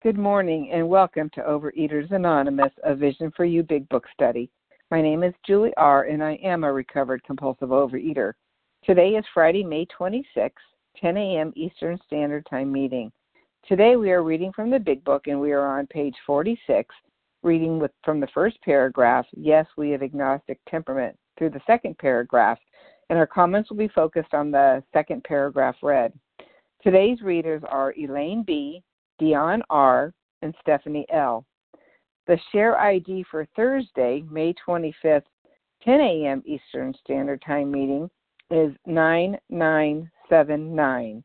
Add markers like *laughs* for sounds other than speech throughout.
Good morning and welcome to Overeaters Anonymous, a Vision for You Big Book study. My name is Julie R., and I am a recovered compulsive overeater. Today is Friday, May 26, 10 a.m. Eastern Standard Time meeting. Today we are reading from the Big Book, and we are on page 46, reading with, from the first paragraph, Yes, we have agnostic temperament, through the second paragraph, and our comments will be focused on the second paragraph read. Today's readers are Elaine B., Dion R., and Stephanie L. The share ID for Thursday, May 25th, 10 a.m. Eastern Standard Time meeting is 9979.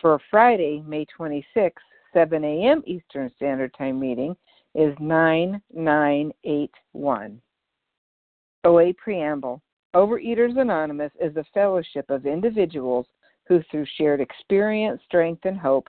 For Friday, May 26th, 7 a.m. Eastern Standard Time meeting is 9981. OA Preamble Overeaters Anonymous is a fellowship of individuals who, through shared experience, strength, and hope,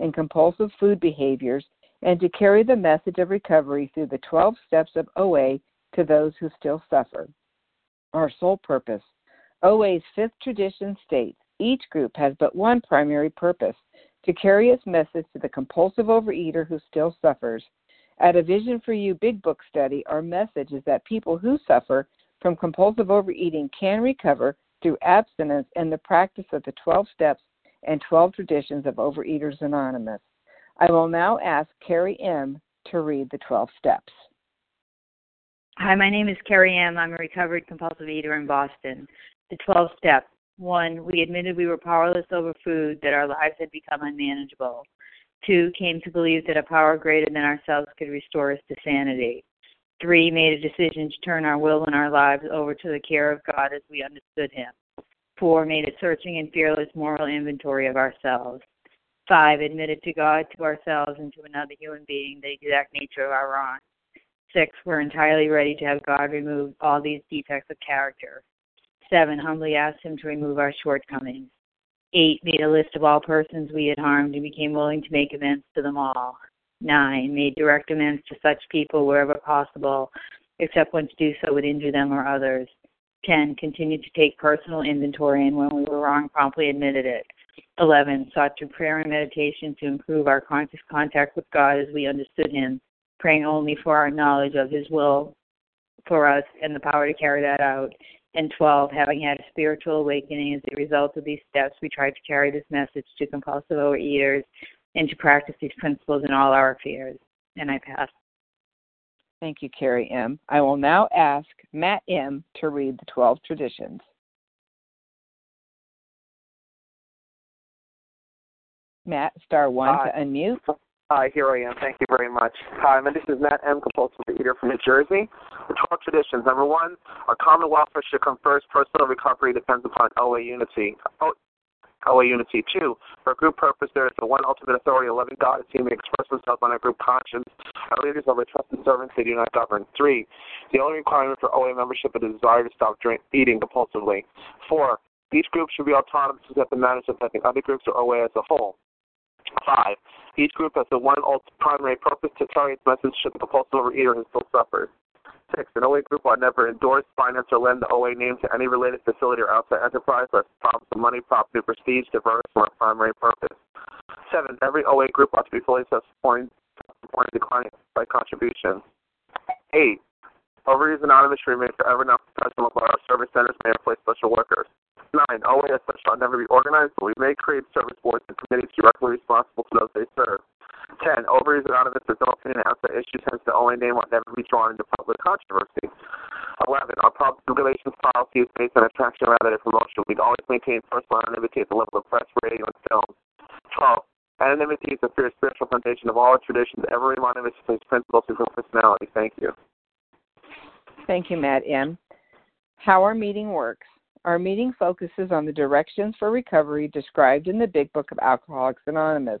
and compulsive food behaviors and to carry the message of recovery through the 12 steps of OA to those who still suffer. Our sole purpose. OA's fifth tradition states each group has but one primary purpose to carry its message to the compulsive overeater who still suffers. At a Vision for You Big Book study, our message is that people who suffer from compulsive overeating can recover through abstinence and the practice of the 12 steps and 12 Traditions of Overeaters Anonymous. I will now ask Carrie M. to read the 12 steps. Hi, my name is Carrie M. I'm a recovered compulsive eater in Boston. The 12 steps. One, we admitted we were powerless over food, that our lives had become unmanageable. Two, came to believe that a power greater than ourselves could restore us to sanity. Three, made a decision to turn our will and our lives over to the care of God as we understood Him. Four, made a searching and fearless moral inventory of ourselves. Five, admitted to God, to ourselves, and to another human being the exact nature of our wrong. Six, we're entirely ready to have God remove all these defects of character. Seven, humbly asked Him to remove our shortcomings. Eight, made a list of all persons we had harmed and became willing to make amends to them all. Nine, made direct amends to such people wherever possible, except when to do so would injure them or others. 10. Continued to take personal inventory and when we were wrong, promptly admitted it. 11. Sought through prayer and meditation to improve our conscious contact with God as we understood Him, praying only for our knowledge of His will for us and the power to carry that out. And 12. Having had a spiritual awakening as a result of these steps, we tried to carry this message to compulsive overeaters and to practice these principles in all our affairs. And I pass. Thank you, Carrie M. I will now ask Matt M. to read the 12 traditions. Matt, star one Hi. to unmute. Hi, here I am. Thank you very much. Hi, my name is Matt M. Compulsive Eater from New Jersey. The 12 traditions. Number one, our common welfare should come first. Personal recovery depends upon OA unity. OA Unity. Two, for a group purpose, there is the one ultimate authority, a loving God, he may express himself on a group conscience. Our leaders are the trusted servants, they do not govern. Three, the only requirement for OA membership is a desire to stop drink, eating compulsively. Four, each group should be autonomous except the matters affecting other groups or OA as a whole. Five, each group has the one primary purpose to carry its message to the compulsive overeater who still suffers. Six, an OA group will never endorse, finance, or lend the OA name to any related facility or outside enterprise lest problems of money, property, prestige diverse from our primary purpose. Seven, every OA group ought to be fully self-supporting, self-supporting declining by contribution. Eight, Overeaters Anonymous should remain forever non-professional, but our service centers may employ special workers. Nine, OA as such shall never be organized, but we may create service boards and committees directly responsible to those they serve. 10. Overeaters Anonymous no opinion outside issues, hence the only name will never be drawn into public controversy. 11. Our public relations policy is based on attraction rather than promotion. we always maintain personal anonymity at the level of press, radio, and film. 12. Anonymity is the spiritual foundation of all our traditions. Every monument is principles and personality. Thank you. Thank you, Matt M. How our meeting works. Our meeting focuses on the directions for recovery described in the Big Book of Alcoholics Anonymous.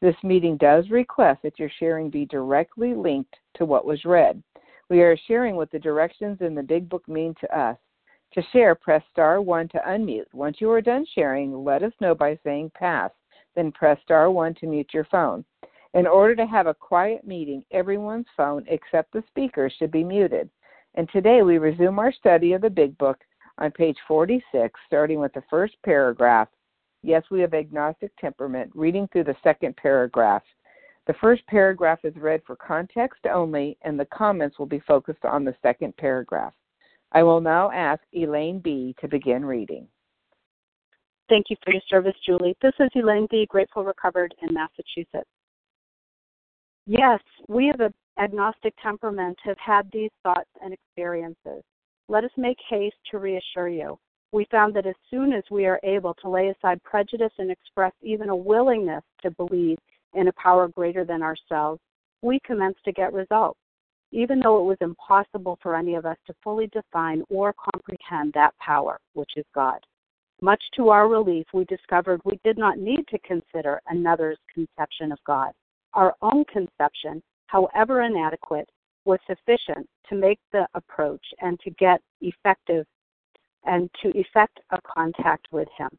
This meeting does request that your sharing be directly linked to what was read. We are sharing what the directions in the Big Book mean to us. To share, press star 1 to unmute. Once you are done sharing, let us know by saying pass. Then press star 1 to mute your phone. In order to have a quiet meeting, everyone's phone except the speaker should be muted. And today we resume our study of the Big Book on page 46, starting with the first paragraph. Yes, we have agnostic temperament, reading through the second paragraph. The first paragraph is read for context only, and the comments will be focused on the second paragraph. I will now ask Elaine B. to begin reading. Thank you for your service, Julie. This is Elaine B., grateful recovered in Massachusetts. Yes, we of an agnostic temperament have had these thoughts and experiences. Let us make haste to reassure you. We found that as soon as we are able to lay aside prejudice and express even a willingness to believe in a power greater than ourselves, we commence to get results, even though it was impossible for any of us to fully define or comprehend that power, which is God. Much to our relief, we discovered we did not need to consider another's conception of God. Our own conception, however inadequate, was sufficient to make the approach and to get effective and to effect a contact with Him.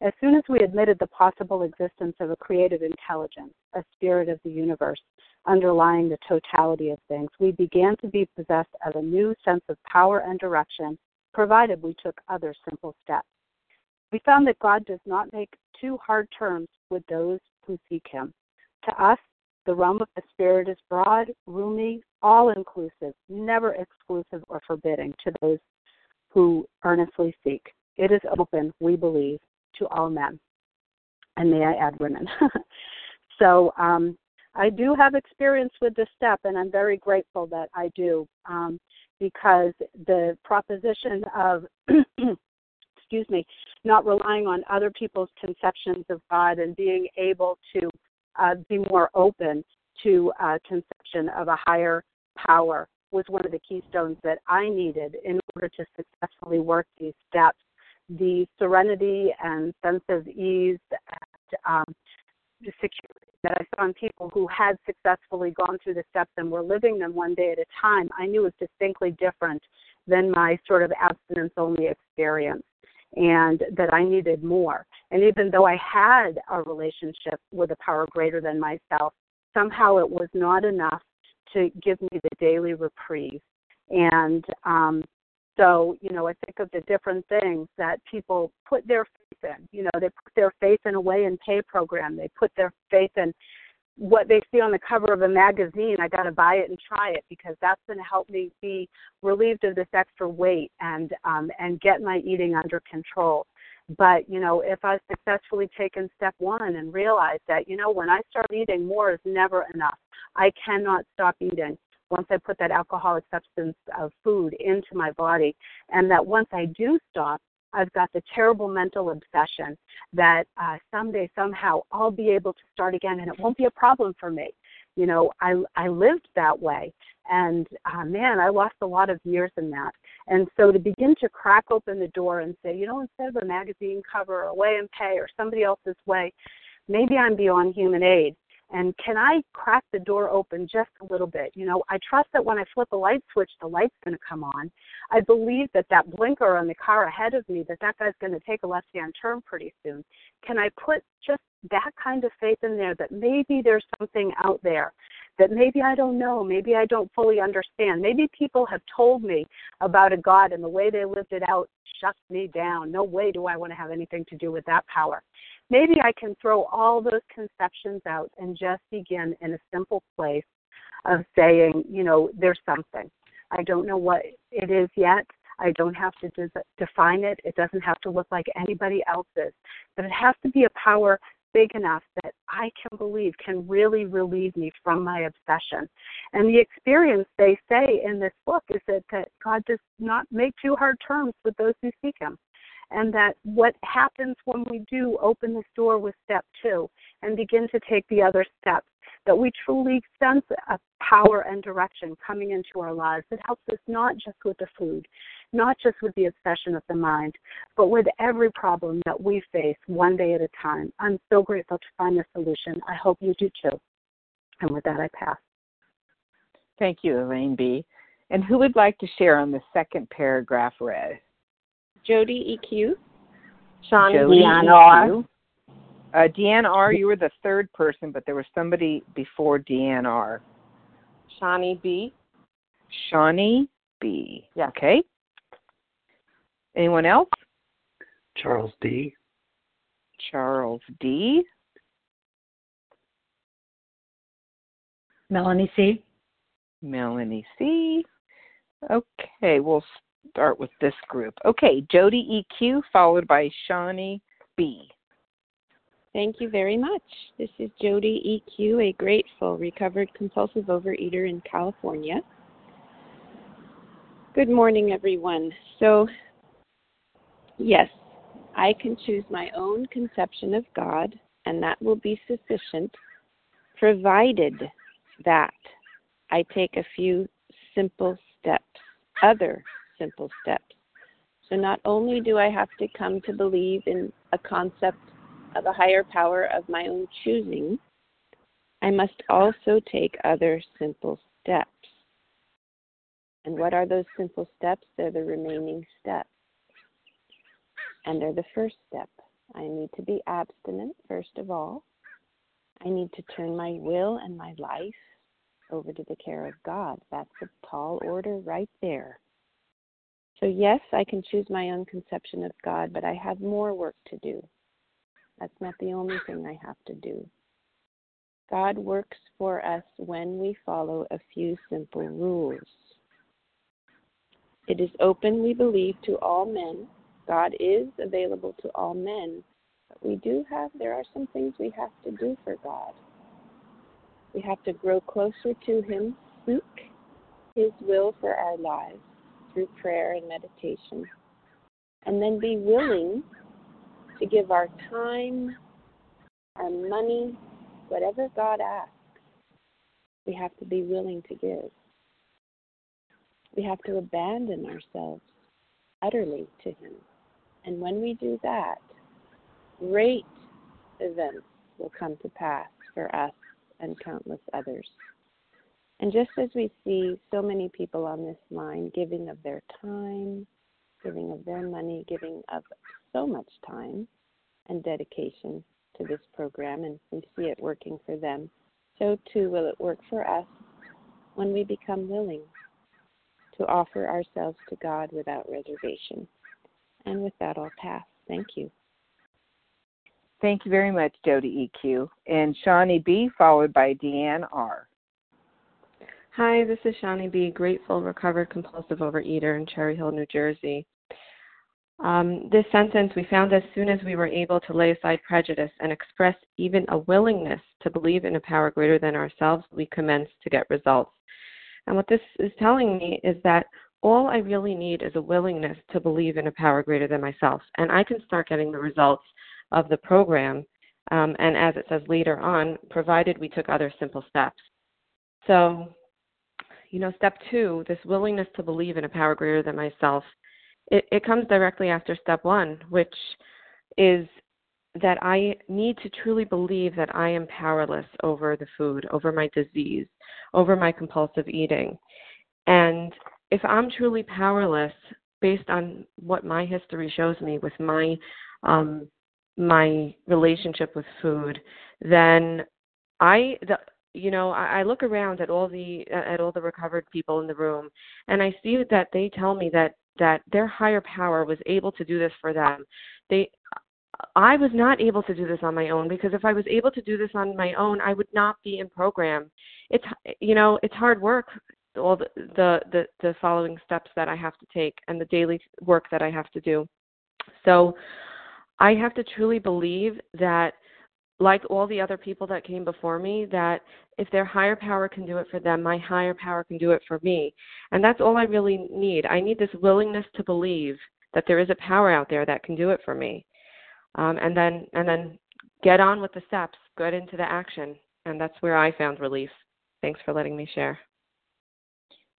As soon as we admitted the possible existence of a creative intelligence, a spirit of the universe, underlying the totality of things, we began to be possessed of a new sense of power and direction, provided we took other simple steps. We found that God does not make too hard terms with those who seek Him. To us, the realm of the Spirit is broad, roomy, all inclusive, never exclusive or forbidding to those who earnestly seek. It is open, we believe, to all men. And may I add women. *laughs* so um, I do have experience with this step, and I'm very grateful that I do um, because the proposition of, *clears throat* excuse me, not relying on other people's conceptions of God and being able to uh, be more open to uh, conception of a higher power was one of the keystones that I needed in order to successfully work these steps the serenity and sense of ease and um, security that I saw in people who had successfully gone through the steps and were living them one day at a time, I knew was distinctly different than my sort of abstinence only experience and that I needed more. And even though I had a relationship with a power greater than myself, somehow it was not enough to give me the daily reprieve. And um, so, you know, I think of the different things that people put their faith in. You know, they put their faith in a weigh and pay program. They put their faith in what they see on the cover of a magazine. I got to buy it and try it because that's going to help me be relieved of this extra weight and um, and get my eating under control. But you know, if I've successfully taken step one and realized that you know when I start eating, more is never enough. I cannot stop eating once I put that alcoholic substance of food into my body, and that once I do stop, I've got the terrible mental obsession that uh, someday, somehow, I'll be able to start again, and it won't be a problem for me. You know, I I lived that way, and uh, man, I lost a lot of years in that. And so to begin to crack open the door and say, you know, instead of a magazine cover or weigh and pay or somebody else's way, maybe I'm beyond human aid and can I crack the door open just a little bit? You know, I trust that when I flip a light switch, the light's going to come on. I believe that that blinker on the car ahead of me, that that guy's going to take a left-hand turn pretty soon. Can I put just that kind of faith in there that maybe there's something out there that maybe I don't know, maybe I don't fully understand. Maybe people have told me about a God and the way they lived it out shuts me down. No way do I want to have anything to do with that power maybe I can throw all those conceptions out and just begin in a simple place of saying, you know, there's something. I don't know what it is yet. I don't have to de- define it. It doesn't have to look like anybody else's. But it has to be a power big enough that I can believe can really relieve me from my obsession. And the experience they say in this book is that, that God does not make too hard terms with those who seek Him. And that what happens when we do open this door with step two and begin to take the other steps that we truly sense a power and direction coming into our lives that helps us not just with the food, not just with the obsession of the mind, but with every problem that we face one day at a time. I'm so grateful to find the solution. I hope you do too. And with that, I pass. Thank you, Elaine B. And who would like to share on the second paragraph read? Jody EQ. Sean Deanne uh, Deanne R., you were the third person, but there was somebody before Deanne R. Shawnee B. Shawnee B. Yeah. Okay. Anyone else? Charles D. Charles D. Melanie C. Melanie C. Okay, we'll start with this group. Okay, Jody EQ followed by Shawnee B. Thank you very much. This is Jody EQ, a grateful recovered compulsive overeater in California. Good morning, everyone. So, yes, I can choose my own conception of God, and that will be sufficient, provided that I take a few simple steps, other simple steps. So, not only do I have to come to believe in a concept of a higher power of my own choosing, I must also take other simple steps. And what are those simple steps? They're the remaining steps. And they're the first step. I need to be abstinent, first of all. I need to turn my will and my life over to the care of God. That's a tall order right there. So, yes, I can choose my own conception of God, but I have more work to do. That's not the only thing I have to do. God works for us when we follow a few simple rules. It is open, we believe, to all men. God is available to all men, but we do have, there are some things we have to do for God. We have to grow closer to Him, seek His will for our lives through prayer and meditation, and then be willing to give our time, our money, whatever God asks, we have to be willing to give. We have to abandon ourselves utterly to Him. And when we do that, great events will come to pass for us and countless others. And just as we see so many people on this line giving of their time, giving of their money, giving of so much time and dedication to this program, and we see it working for them, so too will it work for us when we become willing to offer ourselves to God without reservation. And with that, I'll pass. Thank you. Thank you very much, Jody EQ. And Shawnee B, followed by Deanne R. Hi, this is Shawnee B, grateful, recovered compulsive overeater in Cherry Hill, New Jersey. Um, this sentence we found as soon as we were able to lay aside prejudice and express even a willingness to believe in a power greater than ourselves, we commenced to get results. And what this is telling me is that all I really need is a willingness to believe in a power greater than myself. And I can start getting the results of the program. Um, and as it says later on, provided we took other simple steps. So, you know, step two, this willingness to believe in a power greater than myself it, it comes directly after step one, which is that I need to truly believe that I am powerless over the food, over my disease, over my compulsive eating. And if I'm truly powerless based on what my history shows me with my um my relationship with food, then I the you know I, I look around at all the at all the recovered people in the room and I see that they tell me that that their higher power was able to do this for them. They I was not able to do this on my own because if I was able to do this on my own, I would not be in program. It's you know, it's hard work all the the the, the following steps that I have to take and the daily work that I have to do. So I have to truly believe that like all the other people that came before me, that if their higher power can do it for them, my higher power can do it for me. And that's all I really need. I need this willingness to believe that there is a power out there that can do it for me. Um, and then and then get on with the steps, get into the action. And that's where I found relief. Thanks for letting me share.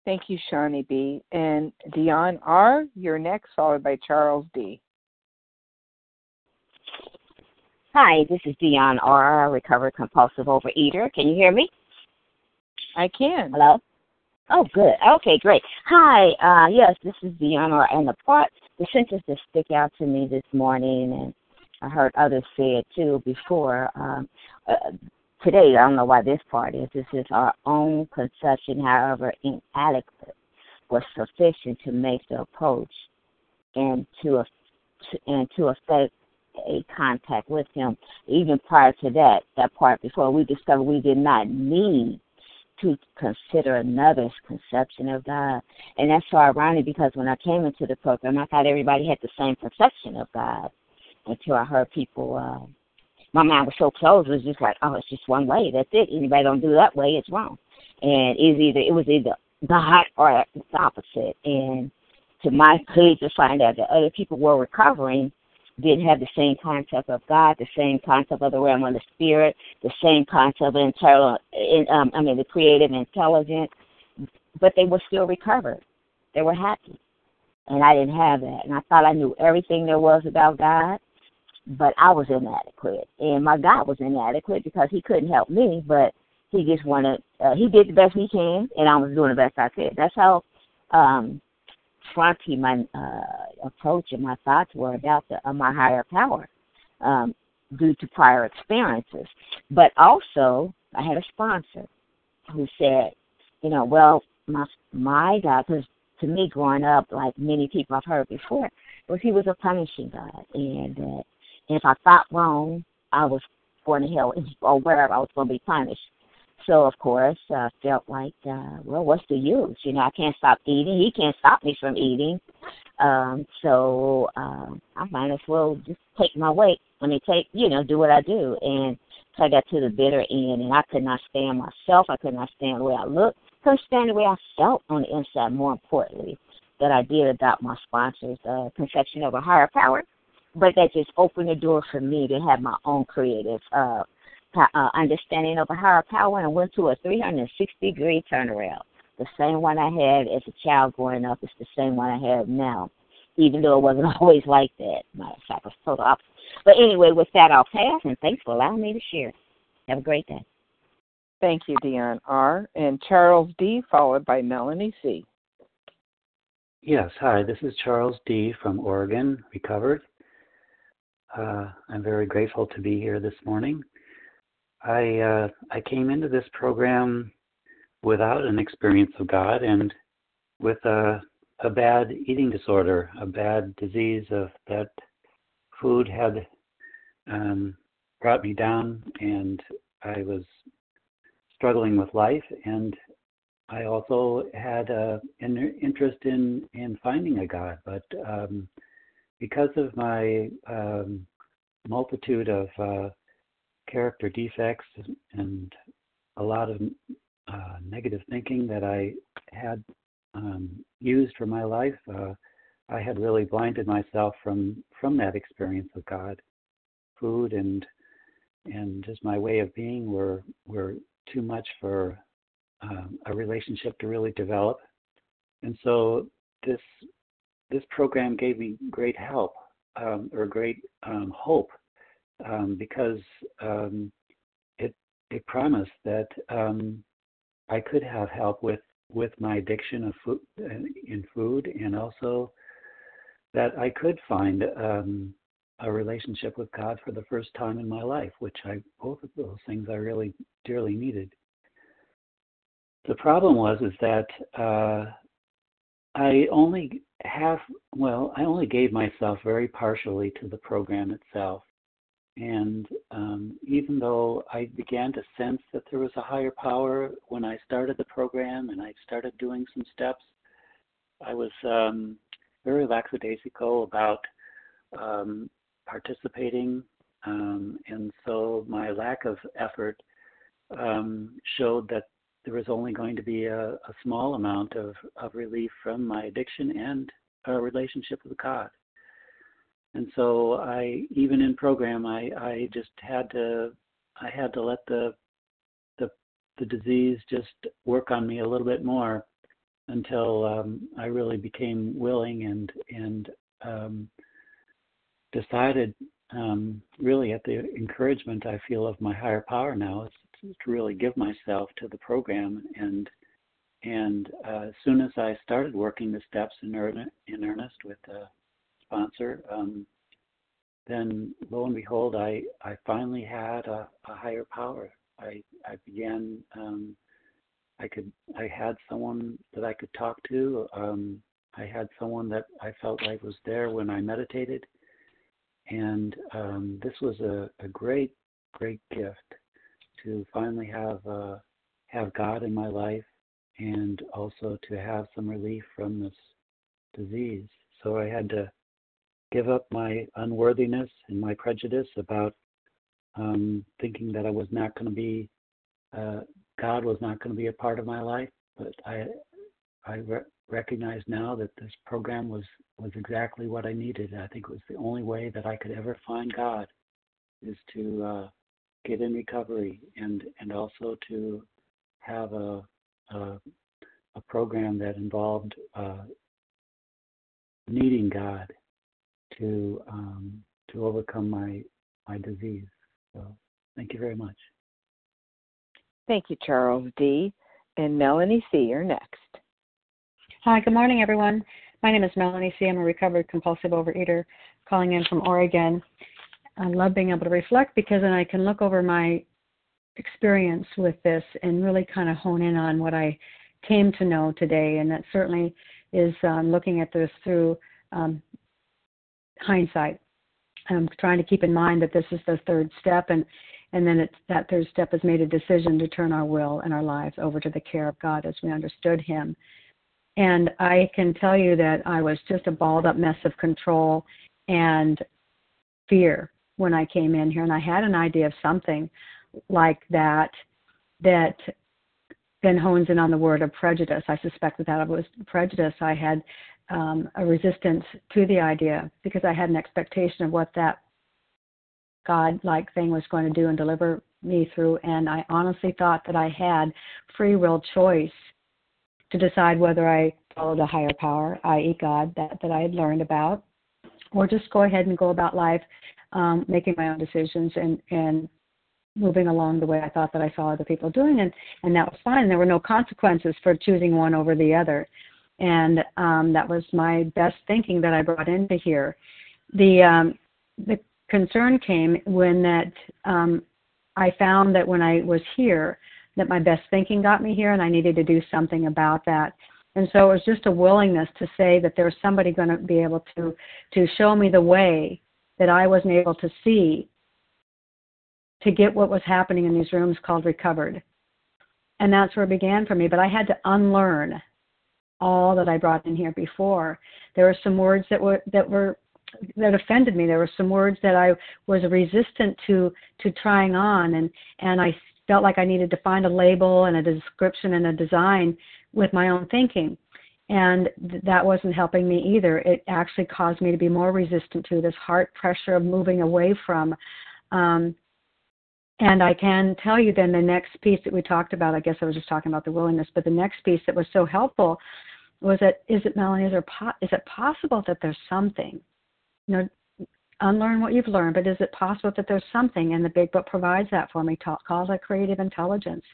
Thank you, Shawnee B. And Dion R., you're next, followed by Charles D. Hi, this is Dion R., recovered compulsive overeater. Can you hear me? I can. Hello? Oh, good. Okay, great. Hi, uh, yes, this is Dion R. And the part, the sentence that stick out to me this morning, and I heard others say it too before. Um, uh, today, I don't know why this part is. This is our own conception, however inadequate, was sufficient to make the approach and to and to affect a contact with him. Even prior to that, that part before we discovered we did not need to consider another's conception of God. And that's so ironic because when I came into the program, I thought everybody had the same conception of God until I heard people. Uh, my mind was so closed; it was just like, oh, it's just one way. That's it. Anybody don't do that way, it's wrong. And it's either it was either God or the opposite. And to my pleasure, to find out that other people were recovering didn't have the same concept of God, the same concept of the realm of the spirit, the same concept of internal, in, um, I mean, the creative intelligence, but they were still recovered. They were happy. And I didn't have that. And I thought I knew everything there was about God, but I was inadequate. And my God was inadequate because he couldn't help me, but he just wanted, uh, he did the best he can, and I was doing the best I could. That's how um, fronty my uh, approach and my thoughts were about the, uh, my higher power um, due to prior experiences. But also, I had a sponsor who said, you know, well, my my God, because to me, growing up, like many people I've heard before, was he was a punishing God, and uh, and if I thought wrong, I was going to hell *laughs* or wherever I was going to be punished. So of course, I uh, felt like, uh, well, what's the use? You know, I can't stop eating. He can't stop me from eating. Um, so uh, I might as well just take my weight. Let me take, you know, do what I do. And so I got to the bitter end, and I could not stand myself. I could not stand the way I looked. Couldn't stand the way I felt on the inside. More importantly, that I did adopt my sponsor's uh, conception of a higher power, but that just opened the door for me to have my own creative uh, uh, understanding of a higher power and went to a 360 degree turnaround. The same one I had as a child growing up is the same one I have now, even though it wasn't *laughs* always like that. Matter of fact, it's total opposite. But anyway, with that, I'll pass, and thanks for allowing me to share. Have a great day. Thank you, Dion R. And Charles D., followed by Melanie C. Yes, hi, this is Charles D. from Oregon, recovered. Uh, I'm very grateful to be here this morning. I uh, I came into this program without an experience of God and with a a bad eating disorder, a bad disease of that food had um, brought me down, and I was struggling with life, and I also had a, an interest in in finding a God, but um, because of my um, multitude of uh, character defects and a lot of uh, negative thinking that I had um, used for my life, uh, I had really blinded myself from from that experience with God. Food and and just my way of being were were too much for um, a relationship to really develop, and so this this program gave me great help um, or great um, hope um, because um, it it promised that um, I could have help with with my addiction of food uh, in food, and also that I could find um, a relationship with God for the first time in my life, which I both of those things I really dearly needed. The problem was is that uh, I only half well, I only gave myself very partially to the program itself. And um, even though I began to sense that there was a higher power when I started the program and I started doing some steps, I was um, very lackadaisical about um, participating Um, and so my lack of effort um, showed that there was only going to be a, a small amount of, of relief from my addiction and a relationship with God. And so I, even in program, I, I just had to, I had to let the, the, the disease just work on me a little bit more until um, I really became willing and and um, decided, um, really at the encouragement I feel of my higher power now, is to really give myself to the program. And and uh, as soon as I started working the steps in, earnest, in earnest with a sponsor, um, then lo and behold, I, I finally had a, a higher power. I, I began um, I could I had someone that I could talk to. Um, I had someone that I felt like was there when I meditated, and um, this was a, a great great gift to finally have uh, have God in my life, and also to have some relief from this disease. So I had to give up my unworthiness and my prejudice about um, thinking that I was not going to be uh, God was not going to be a part of my life, but I I re- recognize now that this program was was exactly what I needed. I think it was the only way that I could ever find God is to uh, get in recovery and and also to have a a, a program that involved uh, needing God to um, to overcome my my disease. So thank you very much. Thank you, Charles D. And Melanie C. You're next. Hi, good morning, everyone. My name is Melanie C. I'm a recovered compulsive overeater calling in from Oregon. I love being able to reflect because then I can look over my experience with this and really kind of hone in on what I came to know today. And that certainly is um, looking at this through um, hindsight. I'm trying to keep in mind that this is the third step, and and then it's, that third step is made a decision to turn our will and our lives over to the care of God as we understood Him. And I can tell you that I was just a balled up mess of control and fear when I came in here, and I had an idea of something like that that then hones in on the word of prejudice. I suspect that that was prejudice. I had um, a resistance to the idea because I had an expectation of what that God like thing was going to do and deliver me through. And I honestly thought that I had free will choice to decide whether I followed a higher power, i.e., God, that, that I had learned about, or just go ahead and go about life um, making my own decisions and, and moving along the way I thought that I saw other people doing, and and that was fine. There were no consequences for choosing one over the other, and um, that was my best thinking that I brought into here. The um, the concern came when that um, I found that when I was here, that my best thinking got me here, and I needed to do something about that. And so it was just a willingness to say that there's somebody going to be able to to show me the way that I wasn't able to see to get what was happening in these rooms called recovered. And that's where it began for me. But I had to unlearn all that I brought in here before. There were some words that were that were that offended me. There were some words that I was resistant to to trying on, and and I felt like I needed to find a label and a description and a design with my own thinking, and th- that wasn't helping me either. It actually caused me to be more resistant to this heart pressure of moving away from. Um, and I can tell you then the next piece that we talked about, I guess I was just talking about the willingness, but the next piece that was so helpful was that is it Melanie, is, there po- is it possible that there's something you know, unlearn what you've learned, but is it possible that there's something and the big book provides that for me? Call it creative intelligence.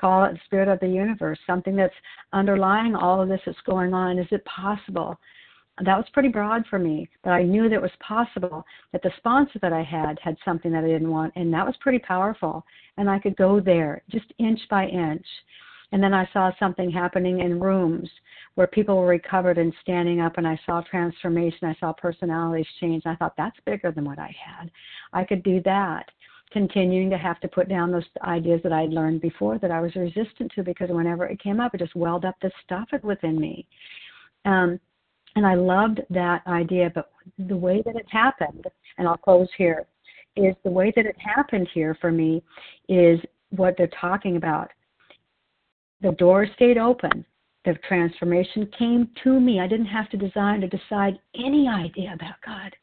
Call it the spirit of the universe, something that's underlying all of this that's going on. Is it possible? That was pretty broad for me, but I knew that it was possible that the sponsor that I had had something that I didn't want, and that was pretty powerful. And I could go there just inch by inch. And then I saw something happening in rooms where people were recovered and standing up and I saw transformation, I saw personalities change. I thought that's bigger than what I had. I could do that. Continuing to have to put down those ideas that I'd learned before that I was resistant to because whenever it came up, it just welled up this stuff within me. Um, and I loved that idea, but the way that it happened, and I'll close here, is the way that it happened here for me is what they're talking about. The door stayed open. The transformation came to me. I didn't have to design to decide any idea about God.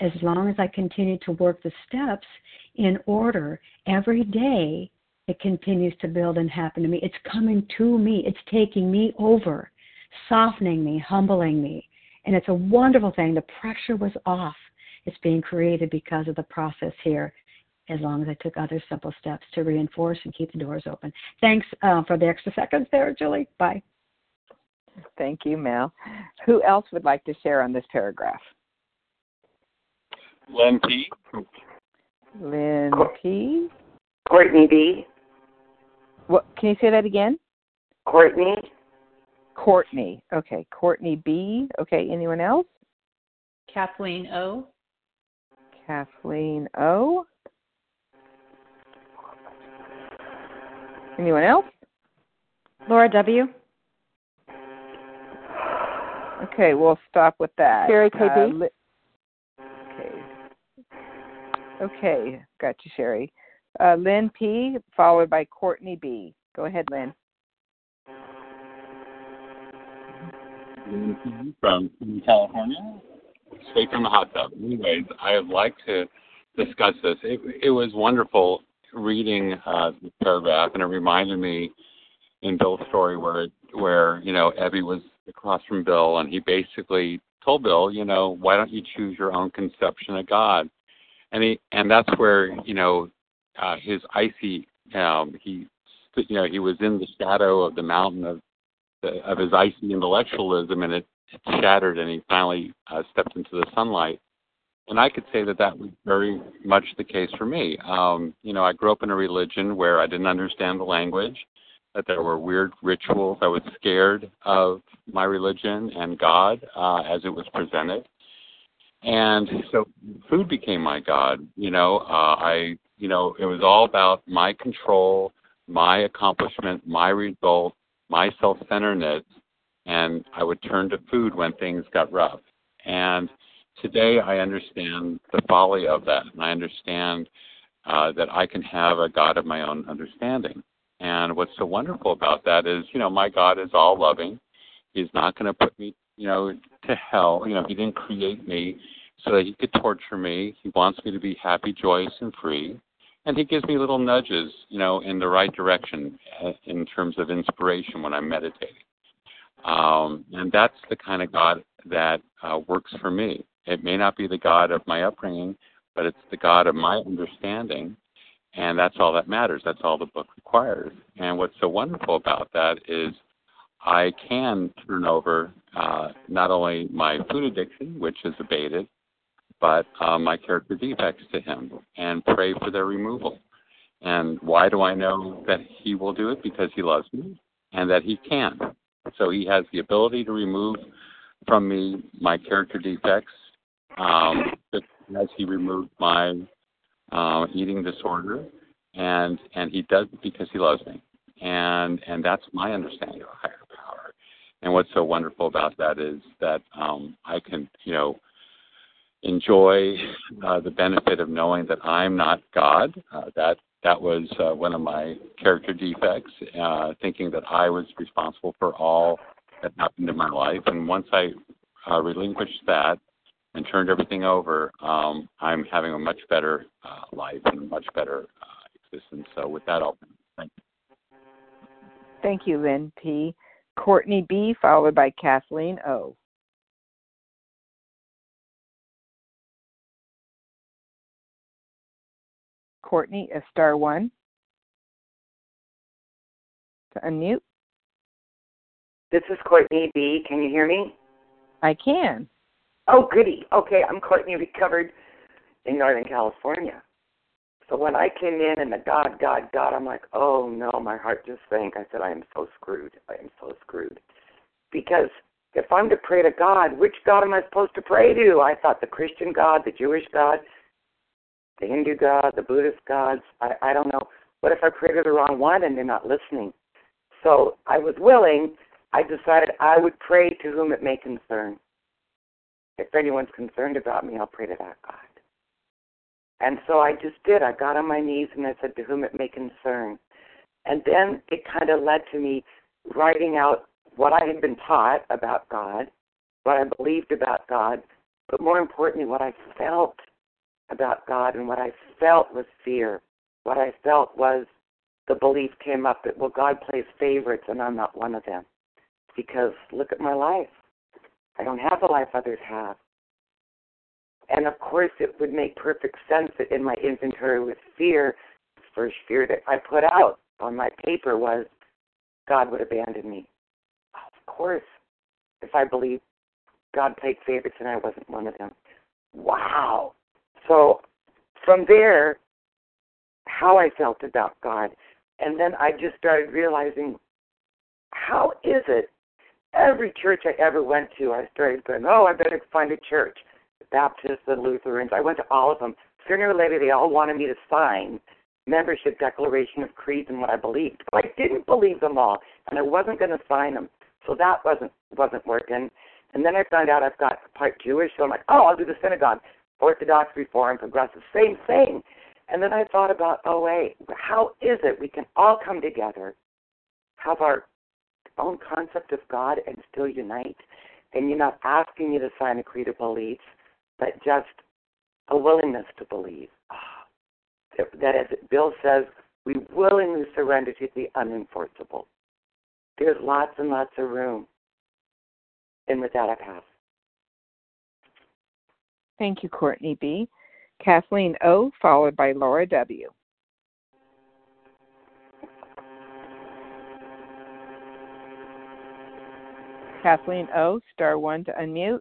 As long as I continued to work the steps in order every day, it continues to build and happen to me. It's coming to me. It's taking me over, softening me, humbling me. And it's a wonderful thing. The pressure was off. It's being created because of the process here, as long as I took other simple steps to reinforce and keep the doors open. Thanks uh, for the extra seconds there, Julie. Bye. Thank you, Mel. Who else would like to share on this paragraph? Lynn P. Lynn P. Courtney B. What? Can you say that again? Courtney. Courtney. Okay. Courtney B. Okay. Anyone else? Kathleen O. Kathleen O. Anyone else? Laura W. Okay, we'll stop with that. Sherry KB. Uh, li- okay. Okay, got you, Sherry. Uh, Lynn P. followed by Courtney B. Go ahead, Lynn. Lynn P. from California, straight from the hot tub. Anyways, I would like to discuss this. It, it was wonderful reading uh, the paragraph, and it reminded me in Bill's story where where you know Ebby was across from Bill, and he basically told Bill, you know, why don't you choose your own conception of God? And he and that's where you know uh, his icy um, he you know he was in the shadow of the mountain of the, of his icy intellectualism, and it, it shattered, and he finally uh, stepped into the sunlight. And I could say that that was very much the case for me. Um, you know, I grew up in a religion where I didn't understand the language that there were weird rituals. I was scared of my religion and God uh, as it was presented. And so food became my God. You know, uh, I, you know, it was all about my control, my accomplishment, my result, my self centeredness. And I would turn to food when things got rough. And today I understand the folly of that. And I understand uh, that I can have a God of my own understanding. And what's so wonderful about that is, you know, my God is all loving. He's not going to put me, you know, to hell. You know, He didn't create me so that He could torture me. He wants me to be happy, joyous, and free. And He gives me little nudges, you know, in the right direction uh, in terms of inspiration when I'm meditating. Um, and that's the kind of God that uh, works for me. It may not be the God of my upbringing, but it's the God of my understanding and that's all that matters. That's all the book requires. And what's so wonderful about that is I can turn over uh, not only my food addiction, which is abated, but uh, my character defects to Him and pray for their removal. And why do I know that He will do it? Because He loves me and that He can. So He has the ability to remove from me my character defects, um, as He removed my uh, eating disorder, and and he does it because he loves me, and and that's my understanding of higher power. And what's so wonderful about that is that um, I can you know enjoy uh, the benefit of knowing that I'm not God. Uh, that that was uh, one of my character defects, uh, thinking that I was responsible for all that happened in my life. And once I uh, relinquished that and turned everything over, um, I'm having a much better uh, life and a much better uh, existence. So with that, I'll thank you. Thank you, Lynn P. Courtney B. followed by Kathleen O. Courtney, a star one. To unmute. This is Courtney B. Can you hear me? I can. Oh, goody. Okay, I'm Courtney, recovered in Northern California. So when I came in and the God, God, God, I'm like, oh no, my heart just sank. I said, I am so screwed. I am so screwed. Because if I'm to pray to God, which God am I supposed to pray to? I thought the Christian God, the Jewish God, the Hindu God, the Buddhist gods. I, I don't know. What if I pray to the wrong one and they're not listening? So I was willing. I decided I would pray to whom it may concern if anyone's concerned about me, I'll pray to that God. And so I just did. I got on my knees and I said, To whom it may concern. And then it kind of led to me writing out what I had been taught about God, what I believed about God, but more importantly, what I felt about God. And what I felt was fear. What I felt was the belief came up that, well, God plays favorites and I'm not one of them. Because look at my life. I don't have the life others have. And of course, it would make perfect sense that in my inventory with fear, the first fear that I put out on my paper was God would abandon me. Of course, if I believed God played favorites and I wasn't one of them. Wow. So from there, how I felt about God. And then I just started realizing how is it every church I ever went to, I started going, oh, I better find a church. The Baptists, the Lutherans, I went to all of them. Sooner or later, they all wanted me to sign membership declaration of creeds and what I believed. But I didn't believe them all, and I wasn't going to sign them. So that wasn't wasn't working. And then I found out I've got part Jewish, so I'm like, oh, I'll do the synagogue, Orthodox, Reform, Progressive, same thing. And then I thought about, oh wait, how is it we can all come together, have our own concept of God, and still unite? And you're not asking you to sign a creed of beliefs, but just a willingness to believe. Oh, that, as Bill says, we willingly surrender to the unenforceable. There's lots and lots of room. And with that, I pass. Thank you, Courtney B. Kathleen O., followed by Laura W. Kathleen O., star one to unmute.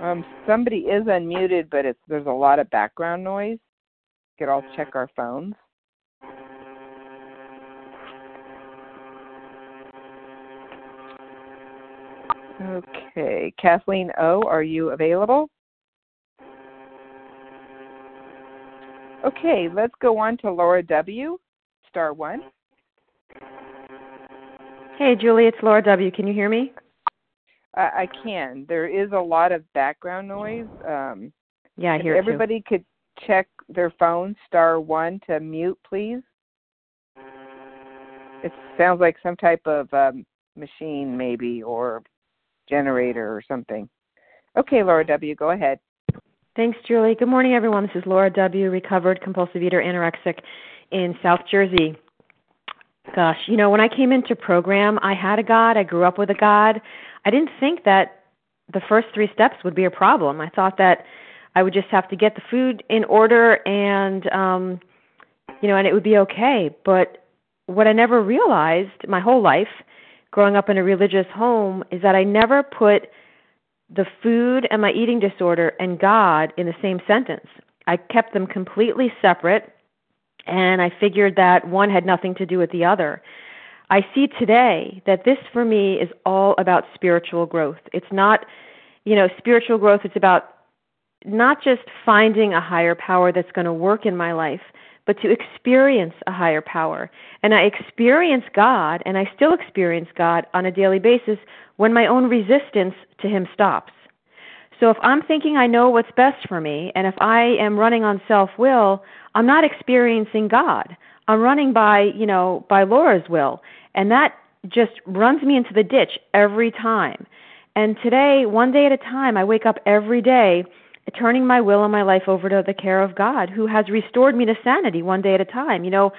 Um, somebody is unmuted, but it's there's a lot of background noise. We could all check our phones. Okay, Kathleen O., are you available? Okay, let's go on to Laura W., star one. Hey, Julie, it's Laura W. Can you hear me? I, I can. There is a lot of background noise. Um, yeah, I hear it. Everybody could check their phone, star one to mute, please. It sounds like some type of um, machine, maybe, or generator or something. Okay, Laura W., go ahead. Thanks, Julie. Good morning, everyone. This is Laura W., recovered compulsive eater anorexic in South Jersey. Gosh, you know, when I came into program, I had a God. I grew up with a God. I didn't think that the first three steps would be a problem. I thought that I would just have to get the food in order and um you know, and it would be okay. But what I never realized my whole life growing up in a religious home is that I never put the food and my eating disorder and God in the same sentence. I kept them completely separate, and I figured that one had nothing to do with the other. I see today that this for me is all about spiritual growth. It's not, you know, spiritual growth, it's about not just finding a higher power that's going to work in my life, but to experience a higher power. And I experience God, and I still experience God on a daily basis when my own resistance to Him stops. So if I'm thinking I know what's best for me, and if I am running on self will, I'm not experiencing God. I'm running by, you know, by Laura's will. And that just runs me into the ditch every time. And today, one day at a time, I wake up every day turning my will and my life over to the care of God, who has restored me to sanity one day at a time. You know,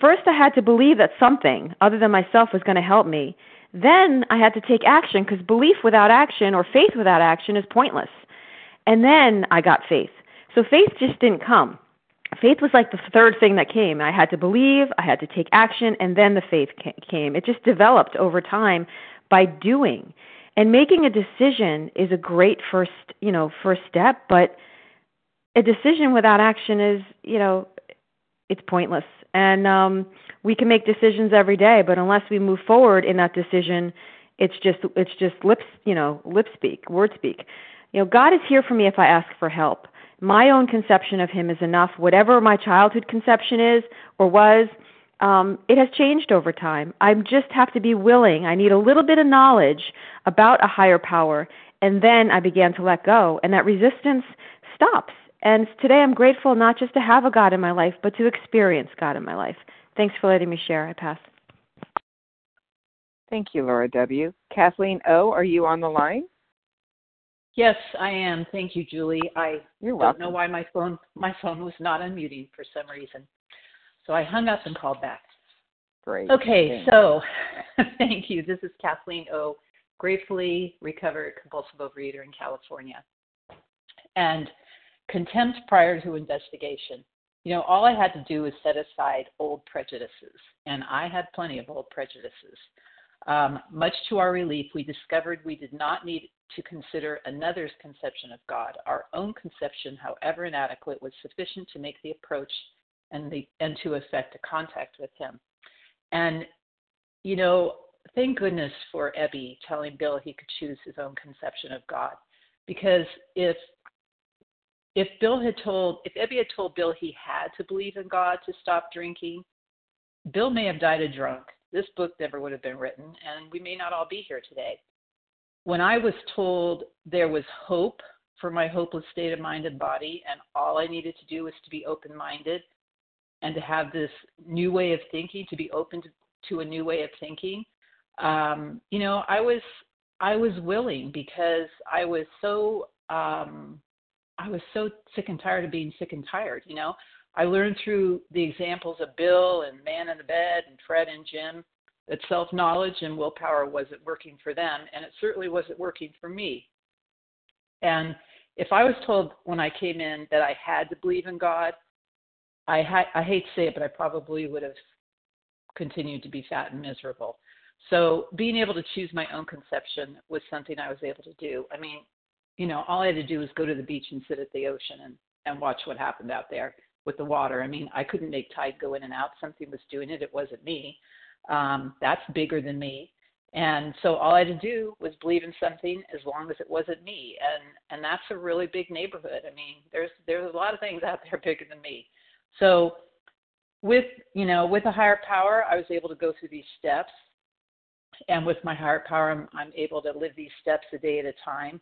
first I had to believe that something other than myself was going to help me. Then I had to take action because belief without action or faith without action is pointless. And then I got faith. So faith just didn't come. Faith was like the third thing that came. I had to believe, I had to take action, and then the faith came. It just developed over time by doing and making a decision is a great first you know first step but a decision without action is you know it's pointless and um we can make decisions every day but unless we move forward in that decision it's just it's just lips you know lip speak word speak you know god is here for me if i ask for help my own conception of him is enough whatever my childhood conception is or was um, it has changed over time. I just have to be willing. I need a little bit of knowledge about a higher power, And then I began to let go, and that resistance stops. And today I'm grateful not just to have a God in my life, but to experience God in my life. Thanks for letting me share. I pass. Thank you, Laura W. Kathleen O., are you on the line? Yes, I am. Thank you, Julie. I You're don't know why my phone my phone was not unmuting for some reason. So I hung up and called back. Great. Okay, Thanks. so *laughs* thank you. This is Kathleen O, gratefully recovered compulsive overeater in California. And contempt prior to investigation. You know, all I had to do was set aside old prejudices, and I had plenty of old prejudices. Um, much to our relief, we discovered we did not need to consider another's conception of God. Our own conception, however inadequate, was sufficient to make the approach and the and to effect a contact with Him. And you know, thank goodness for Ebby telling Bill he could choose his own conception of God, because if if Bill had told if Ebby had told Bill he had to believe in God to stop drinking, Bill may have died a drunk. This book never would have been written, and we may not all be here today. When I was told there was hope for my hopeless state of mind and body, and all I needed to do was to be open minded and to have this new way of thinking, to be open to, to a new way of thinking, um, you know, I was I was willing because I was so um, I was so sick and tired of being sick and tired. You know, I learned through the examples of Bill and Man in the Bed and Fred and Jim that self knowledge and willpower wasn't working for them, and it certainly wasn't working for me. And if I was told when I came in that I had to believe in God, I, ha- I hate to say it, but I probably would have continued to be fat and miserable. So being able to choose my own conception was something I was able to do. I mean, you know, all I had to do was go to the beach and sit at the ocean and, and watch what happened out there with the water. I mean, I couldn't make tide go in and out. Something was doing it. It wasn't me. Um, that's bigger than me. And so all I had to do was believe in something as long as it wasn't me. And and that's a really big neighborhood. I mean, there's there's a lot of things out there *laughs* bigger than me. So with you know with a higher power, I was able to go through these steps. And with my higher power, I'm, I'm able to live these steps a day at a time.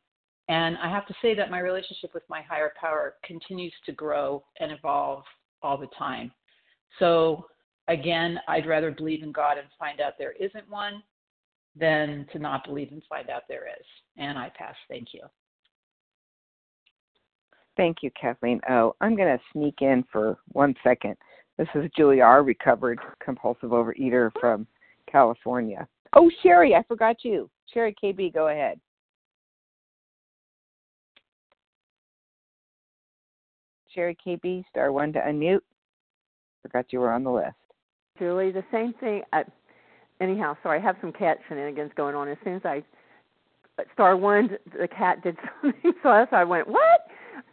And I have to say that my relationship with my higher power continues to grow and evolve all the time. So, again, I'd rather believe in God and find out there isn't one than to not believe and find out there is. And I pass. Thank you. Thank you, Kathleen. Oh, I'm going to sneak in for one second. This is Julie R., recovered compulsive overeater from California. Oh, Sherry, I forgot you. Sherry KB, go ahead. Sherry KB, star one to unmute. Forgot you were on the list. Julie, the same thing. I, anyhow, sorry, I have some cat shenanigans going on. As soon as I star one, the cat did *laughs* something, so that's why I went, what?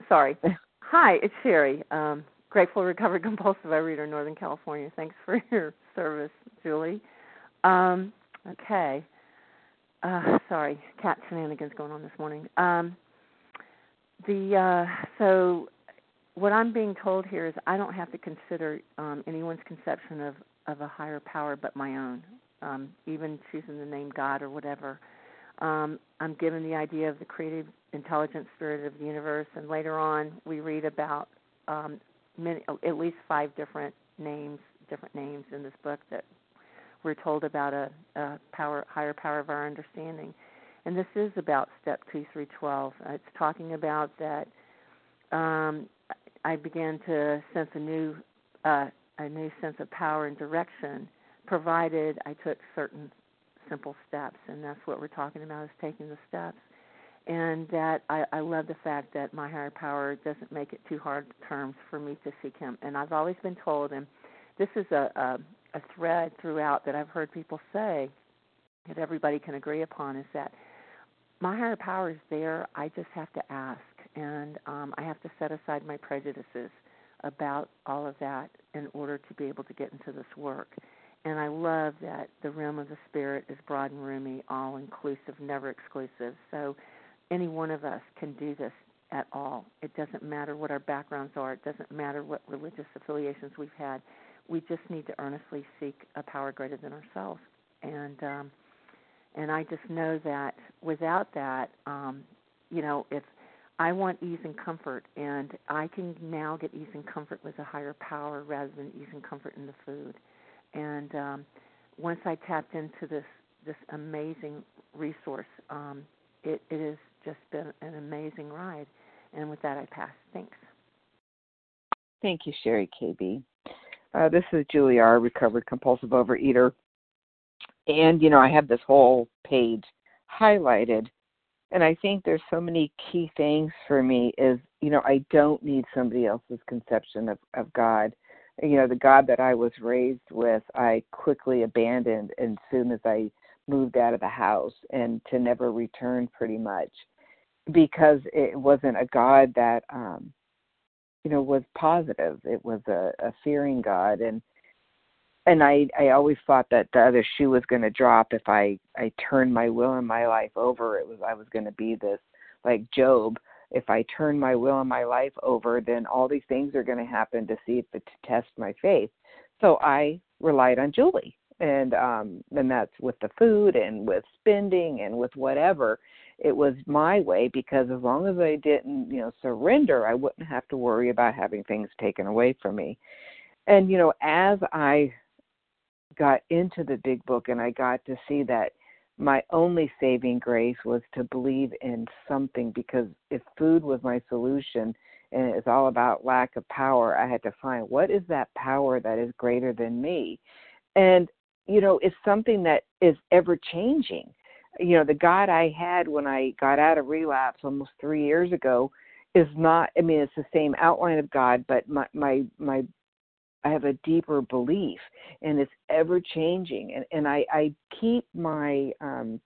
Sorry. *laughs* Hi, it's Sherry. Um, grateful recovered compulsive overeater, Northern California. Thanks for *laughs* your service, Julie. Um, okay. Uh, sorry, cat shenanigans going on this morning. Um, the uh, so what I'm being told here is I don't have to consider um, anyone's conception of of a higher power but my own, um, even choosing the name God or whatever. Um, I'm given the idea of the creative, intelligent spirit of the universe, and later on we read about um, many, at least five different names, different names in this book that we're told about a, a power, higher power of our understanding. And this is about step two through twelve. Uh, it's talking about that. Um, I began to sense a new, uh, a new sense of power and direction, provided I took certain simple steps, and that's what we're talking about is taking the steps. And that I, I love the fact that my higher power doesn't make it too hard terms for me to seek Him. And I've always been told, and this is a, a, a thread throughout that I've heard people say that everybody can agree upon is that my higher power is there. I just have to ask, and um, I have to set aside my prejudices about all of that in order to be able to get into this work. And I love that the realm of the spirit is broad and roomy, all inclusive, never exclusive. So any one of us can do this at all. It doesn't matter what our backgrounds are, it doesn't matter what religious affiliations we've had. We just need to earnestly seek a power greater than ourselves. And um, and I just know that without that, um, you know, if I want ease and comfort, and I can now get ease and comfort with a higher power rather than ease and comfort in the food. And um, once I tapped into this this amazing resource, um, it, it has just been an amazing ride. And with that, I pass. Thanks. Thank you, Sherry KB. Uh, this is Julie R., recovered compulsive overeater. And, you know, I have this whole page highlighted. And I think there's so many key things for me is, you know, I don't need somebody else's conception of, of God. You know, the God that I was raised with, I quickly abandoned as soon as I moved out of the house and to never return pretty much because it wasn't a God that um you know was positive it was a, a fearing god and and i i always thought that the other shoe was going to drop if i i turned my will and my life over. It was i was going to be this like Job. If i turn my will and my life over then all these things are going to happen to see if it to test my faith. So i relied on julie and um and that's with the food and with spending and with whatever. It was my way because as long as I didn't, you know, surrender, I wouldn't have to worry about having things taken away from me. And you know, as I got into the big book and I got to see that my only saving grace was to believe in something because if food was my solution and it's all about lack of power, I had to find what is that power that is greater than me. And you know, it's something that is ever changing you know the god i had when i got out of relapse almost three years ago is not i mean it's the same outline of god but my my my i have a deeper belief and it's ever changing and and i i keep my um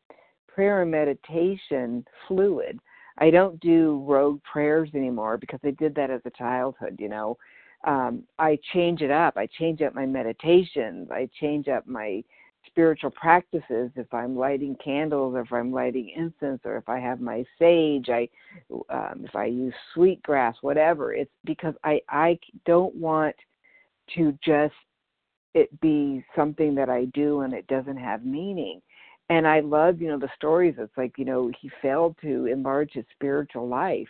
prayer and meditation fluid. I don't do rogue prayers anymore because i did that as a childhood you know? Um i change it up. I change up my meditations. I change up my spiritual practices. If i'm lighting candles or if i'm lighting incense or if i have my sage i um, if i use sweetgrass whatever it's because i i don't want to just it be something that i do and it doesn't have meaning. And i love you know the stories. It's like you know he failed to enlarge his spiritual life.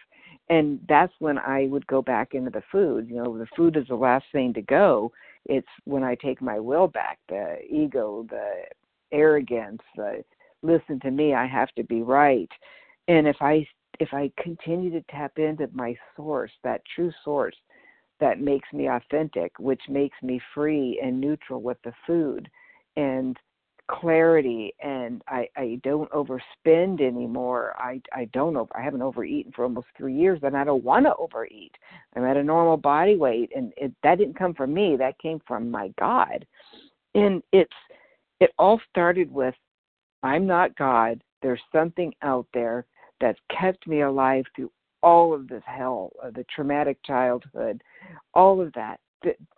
And that's when i would go back into the food. You know the food is the last thing to go. It's when I take my will back, the ego, the arrogance, the listen to me, I have to be right. And if I if I continue to tap into my source, that true source that makes me authentic, which makes me free and neutral with the food and clarity and I, I don't overspend anymore. I I don't over I haven't overeaten for almost three years and I don't want to overeat. I'm at a normal body weight and it that didn't come from me, that came from my God. And it's it all started with I'm not God. There's something out there that's kept me alive through all of this hell, uh, the traumatic childhood, all of that.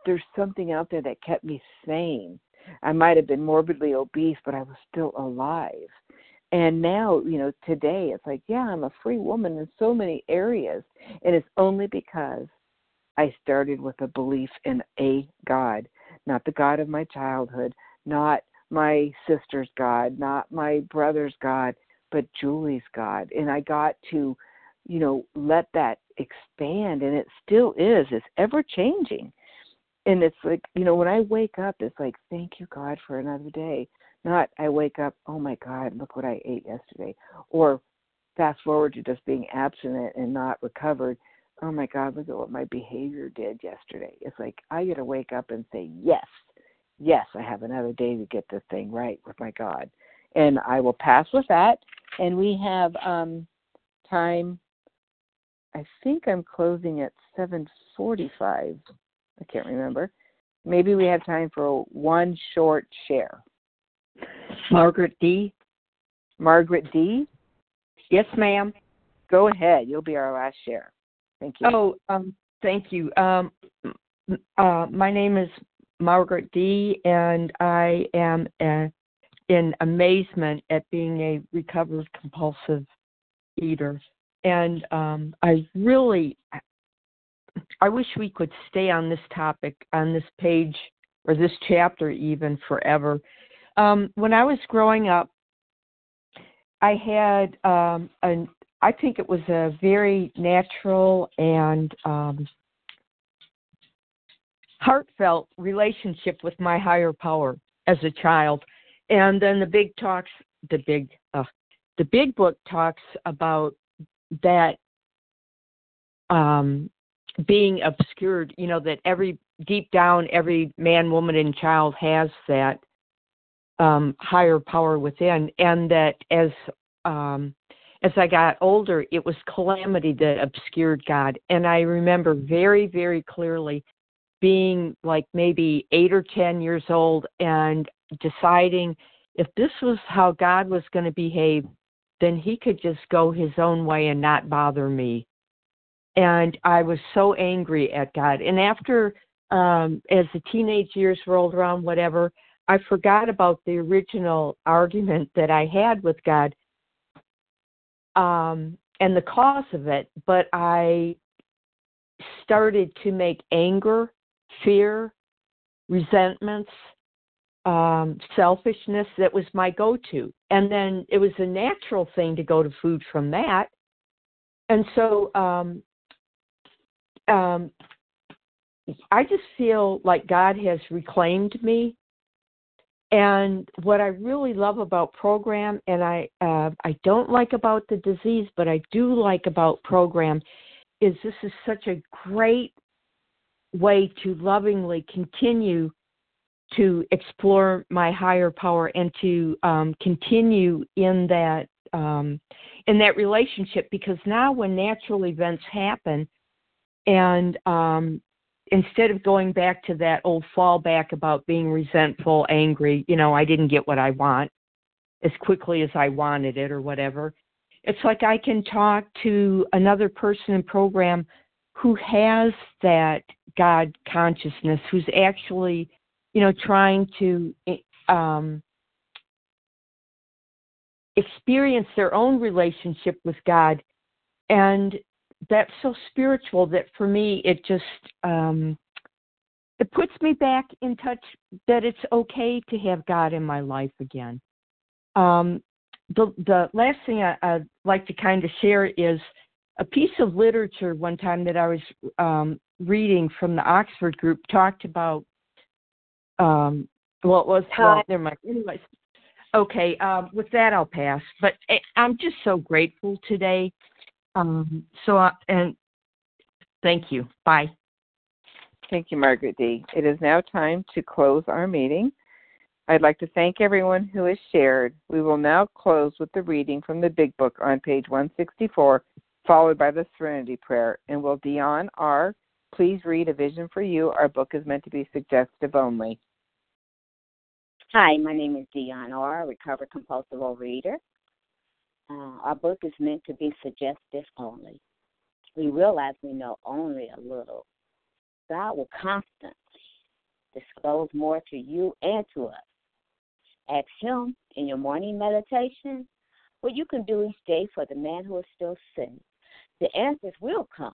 There's something out there that kept me sane I might have been morbidly obese, but I was still alive. And now, you know, today it's like, yeah, I'm a free woman in so many areas. And it's only because I started with a belief in a God, not the God of my childhood, not my sister's God, not my brother's God, but Julie's God. And I got to, you know, let that expand. And it still is, it's ever changing. And it's like you know when i wake up it's like thank you god for another day. Not i wake up oh my god look what i ate yesterday. Or fast forward to just being abstinent and not recovered oh my god look at what my behavior did yesterday. It's like i got to wake up and say yes yes i have another day to get this thing right with my god. And i will pass with that. And we have um time i think i'm closing at 745 I can't remember. Maybe we have time for one short share. Margaret D. Margaret D. Yes, ma'am. Go ahead. You'll be our last share. Thank you. Oh, um, thank you. Um, uh, my name is Margaret D, and I am uh, in amazement at being a recovered compulsive eater. And um, I really I wish we could stay on this topic, on this page, or this chapter even forever. Um, when I was growing up, I had um, an I think it was a very natural and um, heartfelt relationship with my higher power as a child. And then the big talks, the big, uh, the big book talks about that um, being obscured. You know that every deep down, every man, woman, and child has that um, higher power within, and that as um, as I got older, it was calamity that obscured God. And I remember very, very clearly being like maybe eight or 10 years old and deciding if this was how God was going to behave, then he could just go his own way and not bother me. And I was so angry at God. And after, um, as the teenage years rolled around, whatever, I forgot about the original argument that I had with God um, and the cause of it, but I started to make anger, fear, resentments, um, selfishness that was my go to. And then it was a natural thing to go to food from that. And so um, um, I just feel like God has reclaimed me and what I really love about program, and I uh, I don't like about the disease, but I do like about program, is this is such a great way to lovingly continue to explore my higher power and to um, continue in that um, in that relationship because now when natural events happen and um, instead of going back to that old fallback about being resentful, angry, you know, I didn't get what I want as quickly as I wanted it or whatever. It's like I can talk to another person in program who has that God consciousness, who's actually, you know, trying to um, experience their own relationship with God and that's so spiritual that for me it just um it puts me back in touch that it's okay to have God in my life again. Um, the the last thing I, I'd like to kind of share is a piece of literature one time that I was um, reading from the Oxford group talked about. Um, well, it was well, never mind. Anyways, okay. Um, with that, I'll pass. But eh, I'm just so grateful today um, so, uh, and thank you. Bye. Thank you, Margaret D. It is now time to close our meeting. I'd like to thank everyone who has shared. We will now close with the reading from the Big Book on page 164, followed by the Serenity Prayer. And will Dion R. please read A Vision for You? Our book is meant to be suggestive only. Hi, my name is Dion R., recovered compulsive overeater. Uh, our book is meant to be suggestive only. We realize we know only a little. God will constantly disclose more to you and to us. Ask Him in your morning meditation what you can do each day for the man who is still sick. The answers will come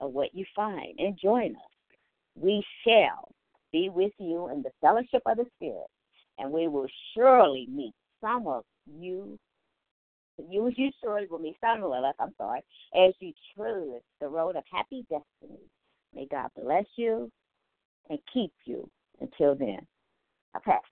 of what you find and join us. We shall be with you in the fellowship of the Spirit, and we will surely meet some of you you you surely will meet some of us, I'm sorry, as you choose the road of happy destiny. May God bless you and keep you until then. I pass.